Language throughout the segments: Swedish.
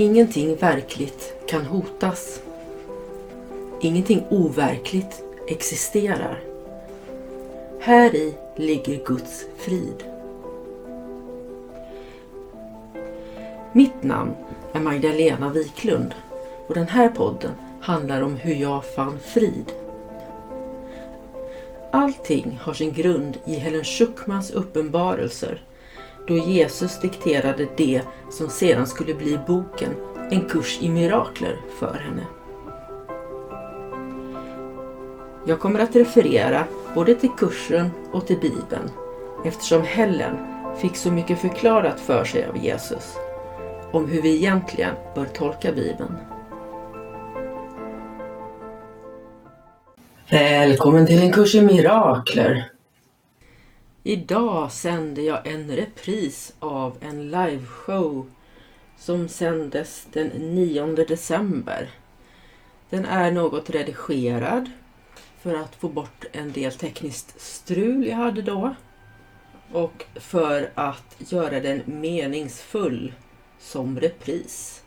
Ingenting verkligt kan hotas. Ingenting overkligt existerar. Här i ligger Guds frid. Mitt namn är Magdalena Wiklund och den här podden handlar om hur jag fann frid. Allting har sin grund i Helen Schuckmans uppenbarelser då Jesus dikterade det som sedan skulle bli boken En kurs i mirakler för henne. Jag kommer att referera både till kursen och till Bibeln eftersom Helen fick så mycket förklarat för sig av Jesus om hur vi egentligen bör tolka Bibeln. Välkommen till en kurs i mirakler! Idag sänder jag en repris av en liveshow som sändes den 9 december. Den är något redigerad för att få bort en del tekniskt strul jag hade då och för att göra den meningsfull som repris.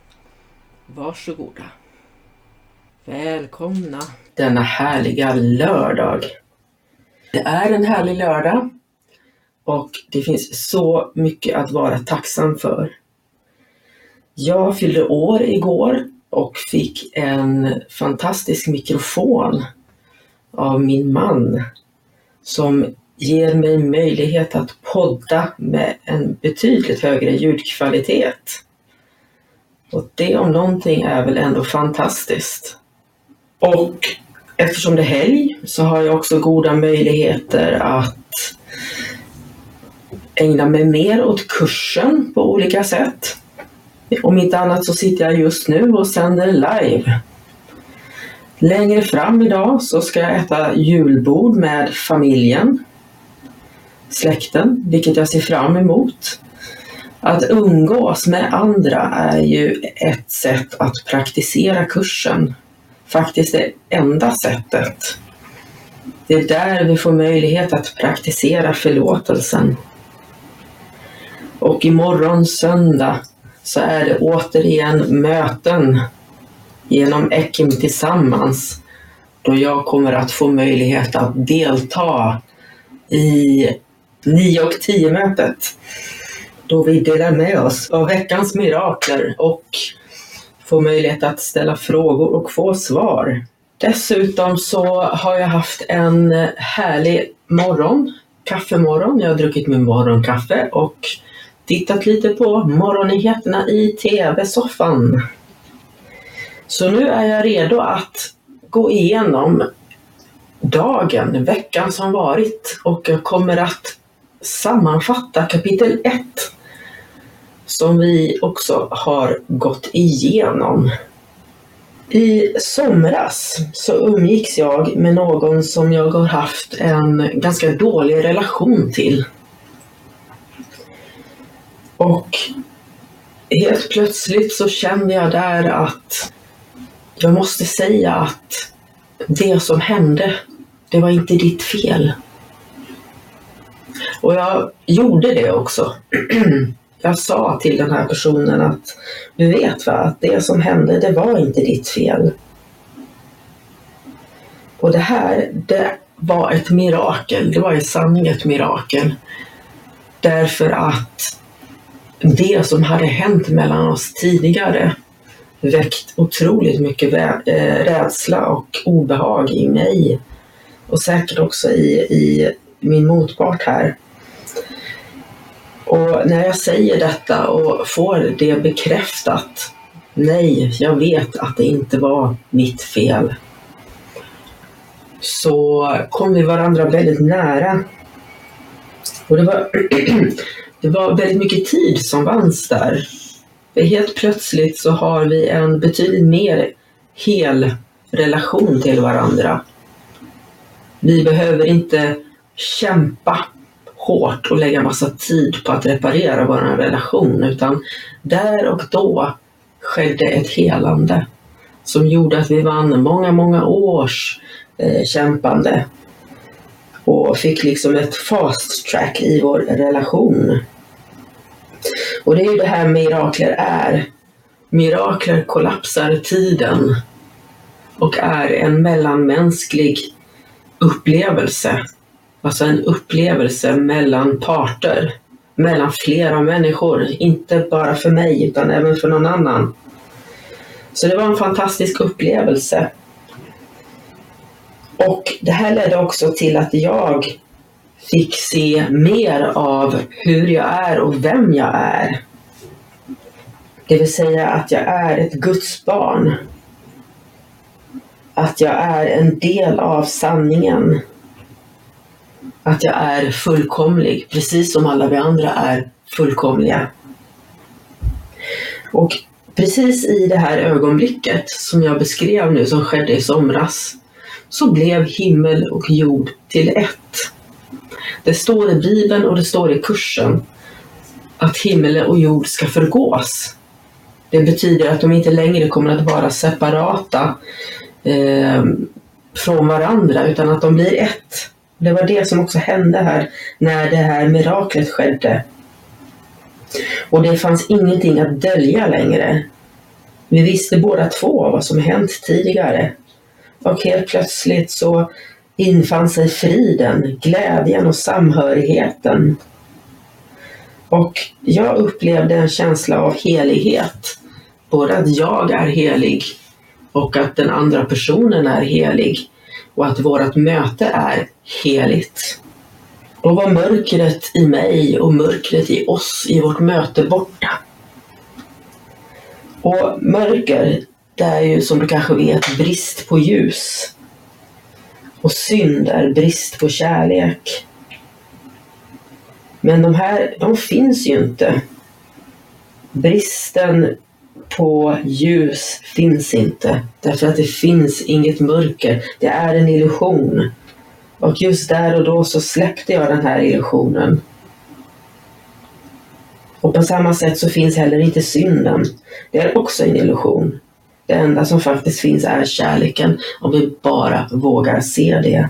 Varsågoda! Välkomna denna härliga lördag. Det är en härlig lördag och det finns så mycket att vara tacksam för. Jag fyllde år igår och fick en fantastisk mikrofon av min man som ger mig möjlighet att podda med en betydligt högre ljudkvalitet. Och det om någonting är väl ändå fantastiskt. Och eftersom det är helg så har jag också goda möjligheter att ägna mig mer åt kursen på olika sätt. Om inte annat så sitter jag just nu och sänder live. Längre fram idag så ska jag äta julbord med familjen, släkten, vilket jag ser fram emot. Att umgås med andra är ju ett sätt att praktisera kursen. Faktiskt det enda sättet. Det är där vi får möjlighet att praktisera förlåtelsen. Och imorgon söndag så är det återigen möten genom Ekim tillsammans då jag kommer att få möjlighet att delta i 9 och 10 mötet då vi delar med oss av veckans mirakler och får möjlighet att ställa frågor och få svar. Dessutom så har jag haft en härlig morgon, kaffemorgon. Jag har druckit min morgonkaffe och tittat lite på morgonnyheterna i TV-soffan. Så nu är jag redo att gå igenom dagen, veckan som varit och jag kommer att sammanfatta kapitel 1 som vi också har gått igenom. I somras så umgicks jag med någon som jag har haft en ganska dålig relation till. Och helt plötsligt så kände jag där att jag måste säga att det som hände, det var inte ditt fel. Och jag gjorde det också. Jag sa till den här personen att du vet va, att det som hände, det var inte ditt fel. Och det här, det var ett mirakel. Det var i sanning ett mirakel. Därför att det som hade hänt mellan oss tidigare väckt otroligt mycket eh, rädsla och obehag i mig och säkert också i, i min motpart här. Och när jag säger detta och får det bekräftat, nej, jag vet att det inte var mitt fel, så kom vi varandra väldigt nära. Och det var, det var väldigt mycket tid som vanns där. För helt plötsligt så har vi en betydligt mer hel relation till varandra. Vi behöver inte kämpa hårt och lägga massa tid på att reparera vår relation utan där och då skedde ett helande som gjorde att vi vann många, många års eh, kämpande och fick liksom ett fast track i vår relation. Och det är ju det här mirakler är. Mirakler kollapsar tiden och är en mellanmänsklig upplevelse. Alltså en upplevelse mellan parter, mellan flera människor. Inte bara för mig utan även för någon annan. Så det var en fantastisk upplevelse. Och det här ledde också till att jag fick se mer av hur jag är och vem jag är. Det vill säga att jag är ett Guds barn. Att jag är en del av sanningen. Att jag är fullkomlig, precis som alla vi andra är fullkomliga. Och precis i det här ögonblicket som jag beskrev nu, som skedde i somras, så blev himmel och jord till ett. Det står i Bibeln och det står i kursen att himmel och jord ska förgås. Det betyder att de inte längre kommer att vara separata eh, från varandra utan att de blir ett. Det var det som också hände här när det här miraklet skedde. Och det fanns ingenting att dölja längre. Vi visste båda två vad som hänt tidigare. Och helt plötsligt så infann sig friden, glädjen och samhörigheten. Och jag upplevde en känsla av helighet. Både att jag är helig och att den andra personen är helig och att vårt möte är heligt. Då var mörkret i mig och mörkret i oss i vårt möte borta. Och mörker, det är ju som du kanske vet brist på ljus. Och synd är brist på kärlek. Men de här, de finns ju inte. Bristen på ljus finns inte. Därför att det finns inget mörker. Det är en illusion. Och just där och då så släppte jag den här illusionen. Och på samma sätt så finns heller inte synden. Det är också en illusion. Det enda som faktiskt finns är kärleken om vi bara vågar se det.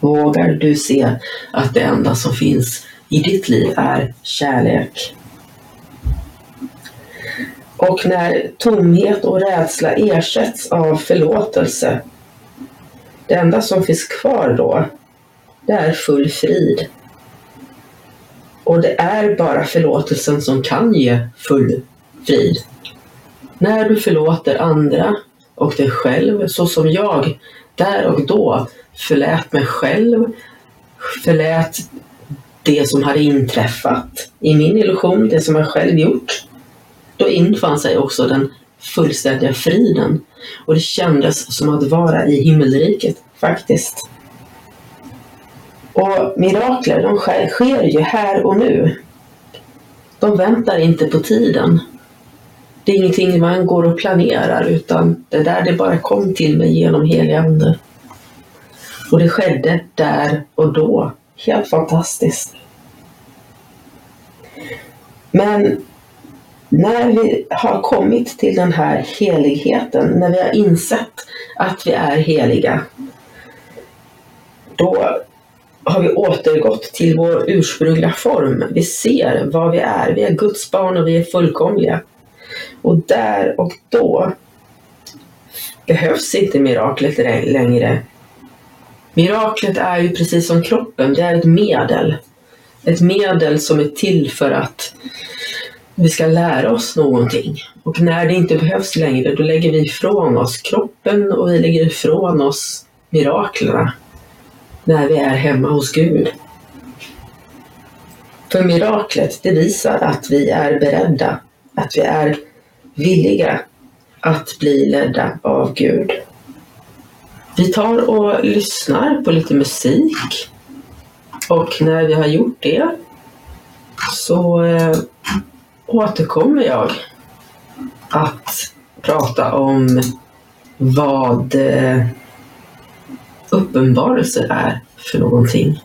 Vågar du se att det enda som finns i ditt liv är kärlek? Och när tomhet och rädsla ersätts av förlåtelse, det enda som finns kvar då, det är full frid. Och det är bara förlåtelsen som kan ge full frid. När du förlåter andra och dig själv så som jag där och då förlät mig själv, förlät det som hade inträffat i min illusion, det som jag själv gjort. Då infann sig också den fullständiga friden och det kändes som att vara i himmelriket faktiskt. Och mirakler, de sker, sker ju här och nu. De väntar inte på tiden. Det är ingenting man går och planerar utan det där det bara kom till mig genom helig ande. Och det skedde där och då. Helt fantastiskt. Men när vi har kommit till den här heligheten, när vi har insett att vi är heliga, då har vi återgått till vår ursprungliga form. Vi ser vad vi är. Vi är Guds barn och vi är fullkomliga. Och där och då behövs inte miraklet längre. Miraklet är ju precis som kroppen, det är ett medel. Ett medel som är till för att vi ska lära oss någonting. Och när det inte behövs längre, då lägger vi ifrån oss kroppen och vi lägger ifrån oss miraklerna när vi är hemma hos Gud. För miraklet, det visar att vi är beredda, att vi är villiga att bli ledda av Gud. Vi tar och lyssnar på lite musik och när vi har gjort det så eh, återkommer jag att prata om vad eh, uppenbarelse är för någonting.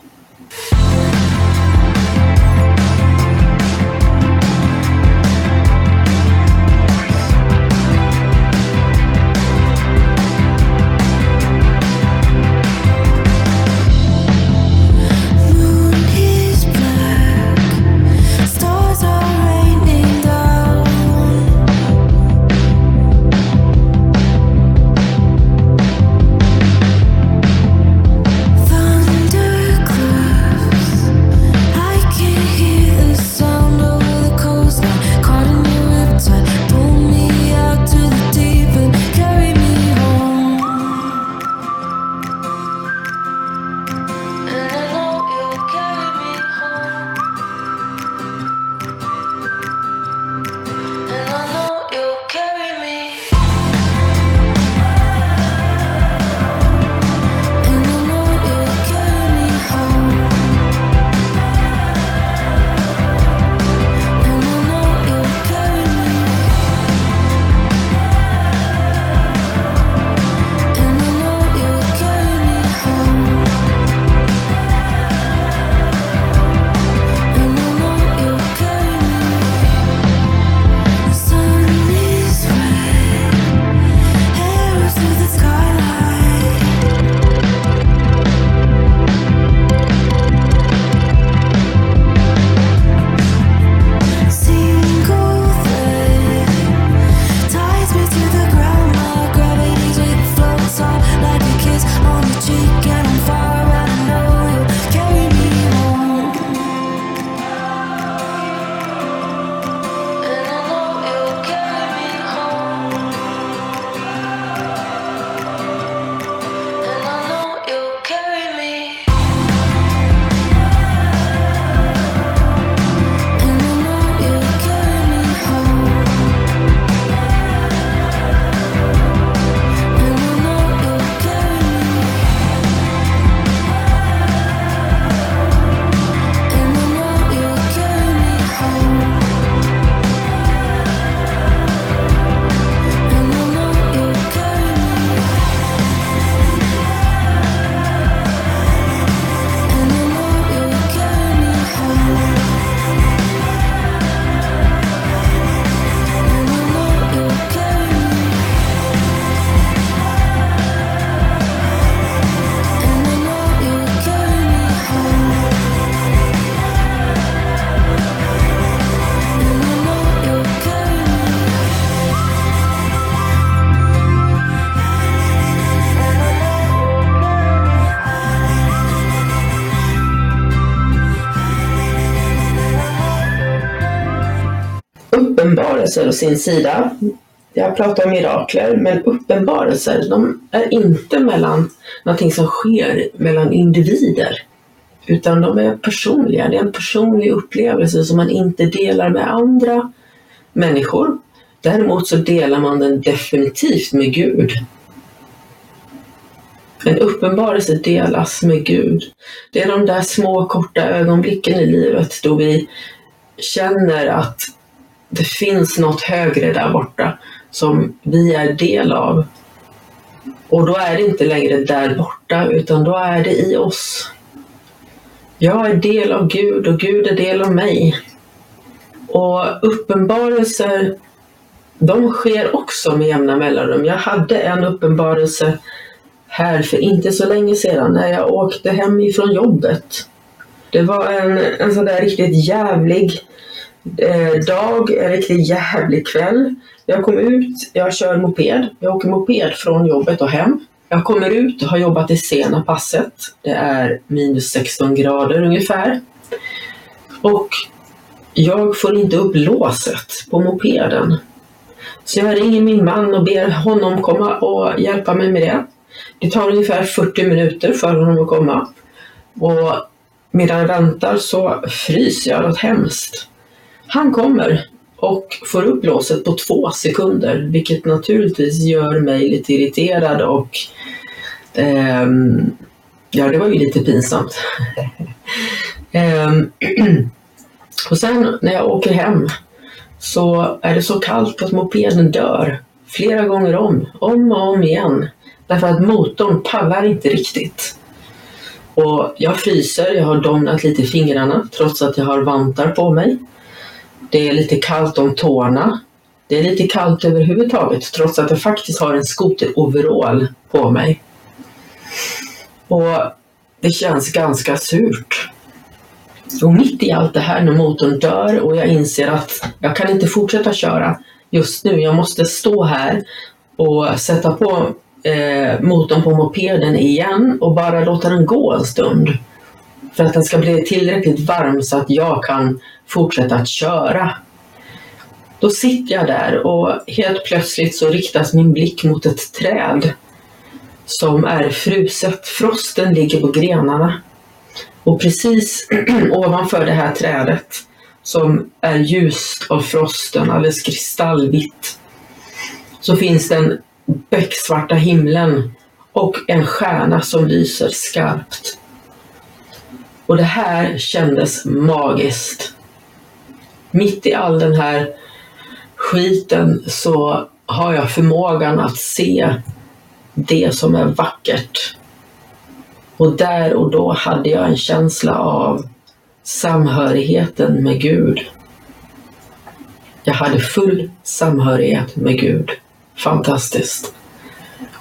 Uppenbarelser å sin sida. Jag pratar om mirakler, men uppenbarelser de är inte mellan någonting som sker mellan individer. Utan de är personliga. Det är en personlig upplevelse som man inte delar med andra människor. Däremot så delar man den definitivt med Gud. En uppenbarelse delas med Gud. Det är de där små korta ögonblicken i livet då vi känner att det finns något högre där borta som vi är del av. Och då är det inte längre där borta utan då är det i oss. Jag är del av Gud och Gud är del av mig. Och uppenbarelser, de sker också med jämna mellanrum. Jag hade en uppenbarelse här för inte så länge sedan när jag åkte hem ifrån jobbet. Det var en, en sån där riktigt jävlig eh, dag, en riktigt jävlig kväll. Jag kom ut, jag kör moped. Jag åker moped från jobbet och hem. Jag kommer ut och har jobbat det sena passet. Det är minus 16 grader ungefär. Och jag får inte upp låset på mopeden. Så jag ringer min man och ber honom komma och hjälpa mig med det. Det tar ungefär 40 minuter för honom att komma. Och medan jag väntar så fryser jag något hemskt. Han kommer och får upp låset på två sekunder, vilket naturligtvis gör mig lite irriterad och eh, ja, det var ju lite pinsamt. eh, och sen när jag åker hem så är det så kallt att mopeden dör flera gånger om, om och om igen. Därför att motorn pallar inte riktigt. Och jag fryser, jag har domnat lite i fingrarna trots att jag har vantar på mig. Det är lite kallt om tårna. Det är lite kallt överhuvudtaget trots att jag faktiskt har en skoteroverall på mig. Och det känns ganska surt. Och mitt i allt det här när motorn dör och jag inser att jag kan inte fortsätta köra just nu. Jag måste stå här och sätta på eh, motorn på mopeden igen och bara låta den gå en stund. För att den ska bli tillräckligt varm så att jag kan fortsätta att köra. Då sitter jag där och helt plötsligt så riktas min blick mot ett träd som är fruset. Frosten ligger på grenarna. Och precis ovanför det här trädet som är ljust av frosten, alldeles kristallvitt, så finns den becksvarta himlen och en stjärna som lyser skarpt. Och det här kändes magiskt. Mitt i all den här skiten så har jag förmågan att se det som är vackert. Och där och då hade jag en känsla av samhörigheten med Gud. Jag hade full samhörighet med Gud. Fantastiskt.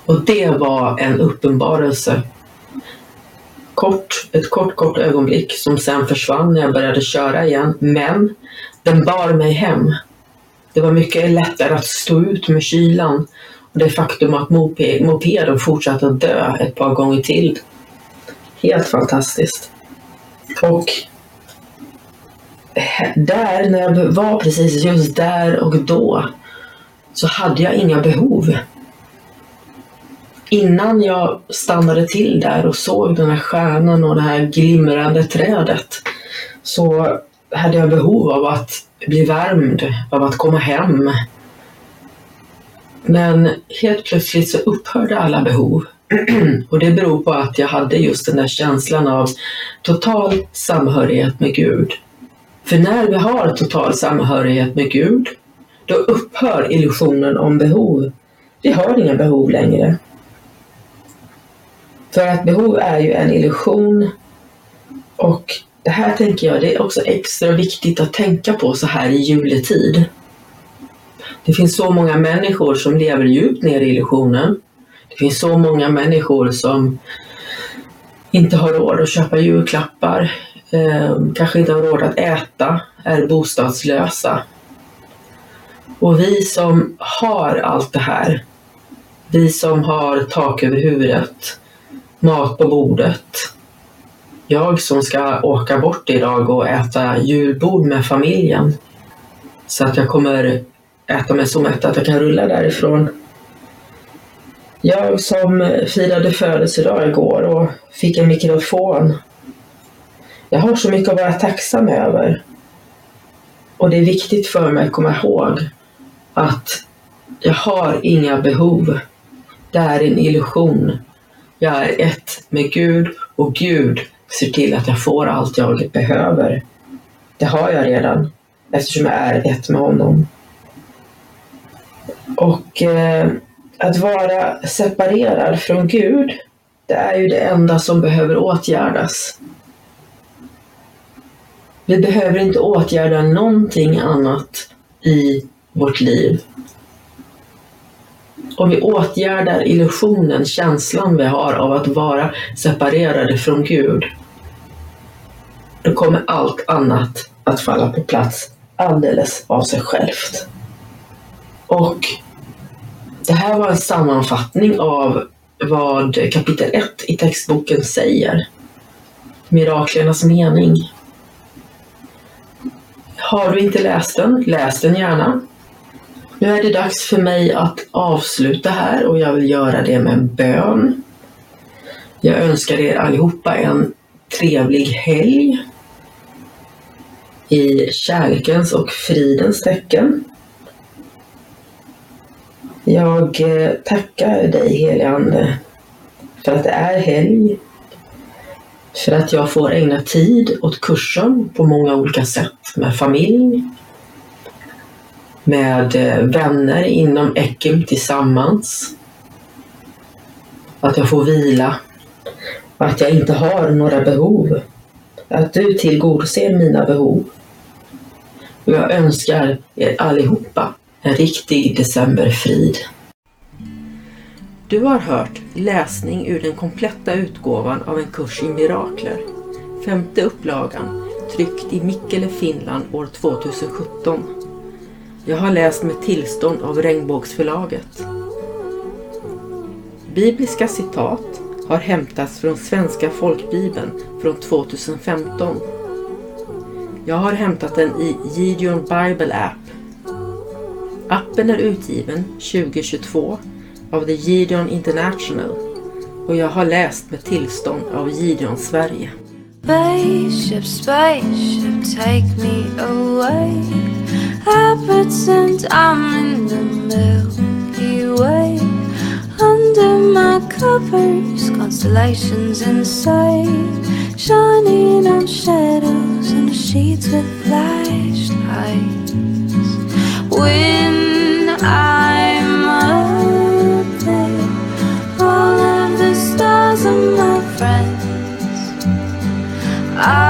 Och det var en uppenbarelse. Kort, ett kort, kort ögonblick som sen försvann när jag började köra igen. Men den bar mig hem. Det var mycket lättare att stå ut med kylan och det faktum att mopeden fortsatte att dö ett par gånger till. Helt fantastiskt. Och där, när jag var precis just där och då, så hade jag inga behov. Innan jag stannade till där och såg den här stjärnan och det här glimrande trädet så hade jag behov av att bli värmd, av att komma hem. Men helt plötsligt så upphörde alla behov. och det beror på att jag hade just den där känslan av total samhörighet med Gud. För när vi har total samhörighet med Gud då upphör illusionen om behov. Vi har inga behov längre. För att behov är ju en illusion och det här tänker jag, det är också extra viktigt att tänka på så här i juletid. Det finns så många människor som lever djupt ner i illusionen. Det finns så många människor som inte har råd att köpa julklappar, eh, kanske inte har råd att äta, är bostadslösa, och vi som har allt det här, vi som har tak över huvudet, mat på bordet, jag som ska åka bort idag och äta julbord med familjen. Så att jag kommer äta mig så mätt att jag kan rulla därifrån. Jag som firade födelsedag igår och fick en mikrofon. Jag har så mycket att vara tacksam över. Och det är viktigt för mig att komma ihåg att jag har inga behov. Det är en illusion. Jag är ett med Gud och Gud ser till att jag får allt jag behöver. Det har jag redan eftersom jag är ett med honom. Och eh, att vara separerad från Gud, det är ju det enda som behöver åtgärdas. Vi behöver inte åtgärda någonting annat i vårt liv. Om vi åtgärdar illusionen, känslan vi har av att vara separerade från Gud, då kommer allt annat att falla på plats alldeles av sig självt. Och det här var en sammanfattning av vad kapitel 1 i textboken säger. Miraklernas mening. Har du inte läst den, läs den gärna. Nu är det dags för mig att avsluta här och jag vill göra det med en bön. Jag önskar er allihopa en trevlig helg i kärlekens och fridens tecken. Jag eh, tackar dig helige Ande för att det är helg, för att jag får ägna tid åt kursen på många olika sätt med familj, med eh, vänner inom Ekim tillsammans. Att jag får vila. Att jag inte har några behov. Att du tillgodoser mina behov. Och jag önskar er allihopa en riktig decemberfrid. Du har hört läsning ur den kompletta utgåvan av en kurs i mirakler. Femte upplagan, tryckt i Mikkele, Finland år 2017. Jag har läst med tillstånd av Regnbågsförlaget. Bibliska citat har hämtats från Svenska folkbibeln från 2015. Jag har hämtat den i Gideon Bible App. Appen är utgiven 2022 av The Gideon International och jag har läst med tillstånd av Gideon Sverige. Spaceship, spaceship, take me away I pretend I'm in the Milky Way. Under my covers, constellations in sight Shining on shadows and sheets with flashlights. When I'm up there All of the stars are my friends. I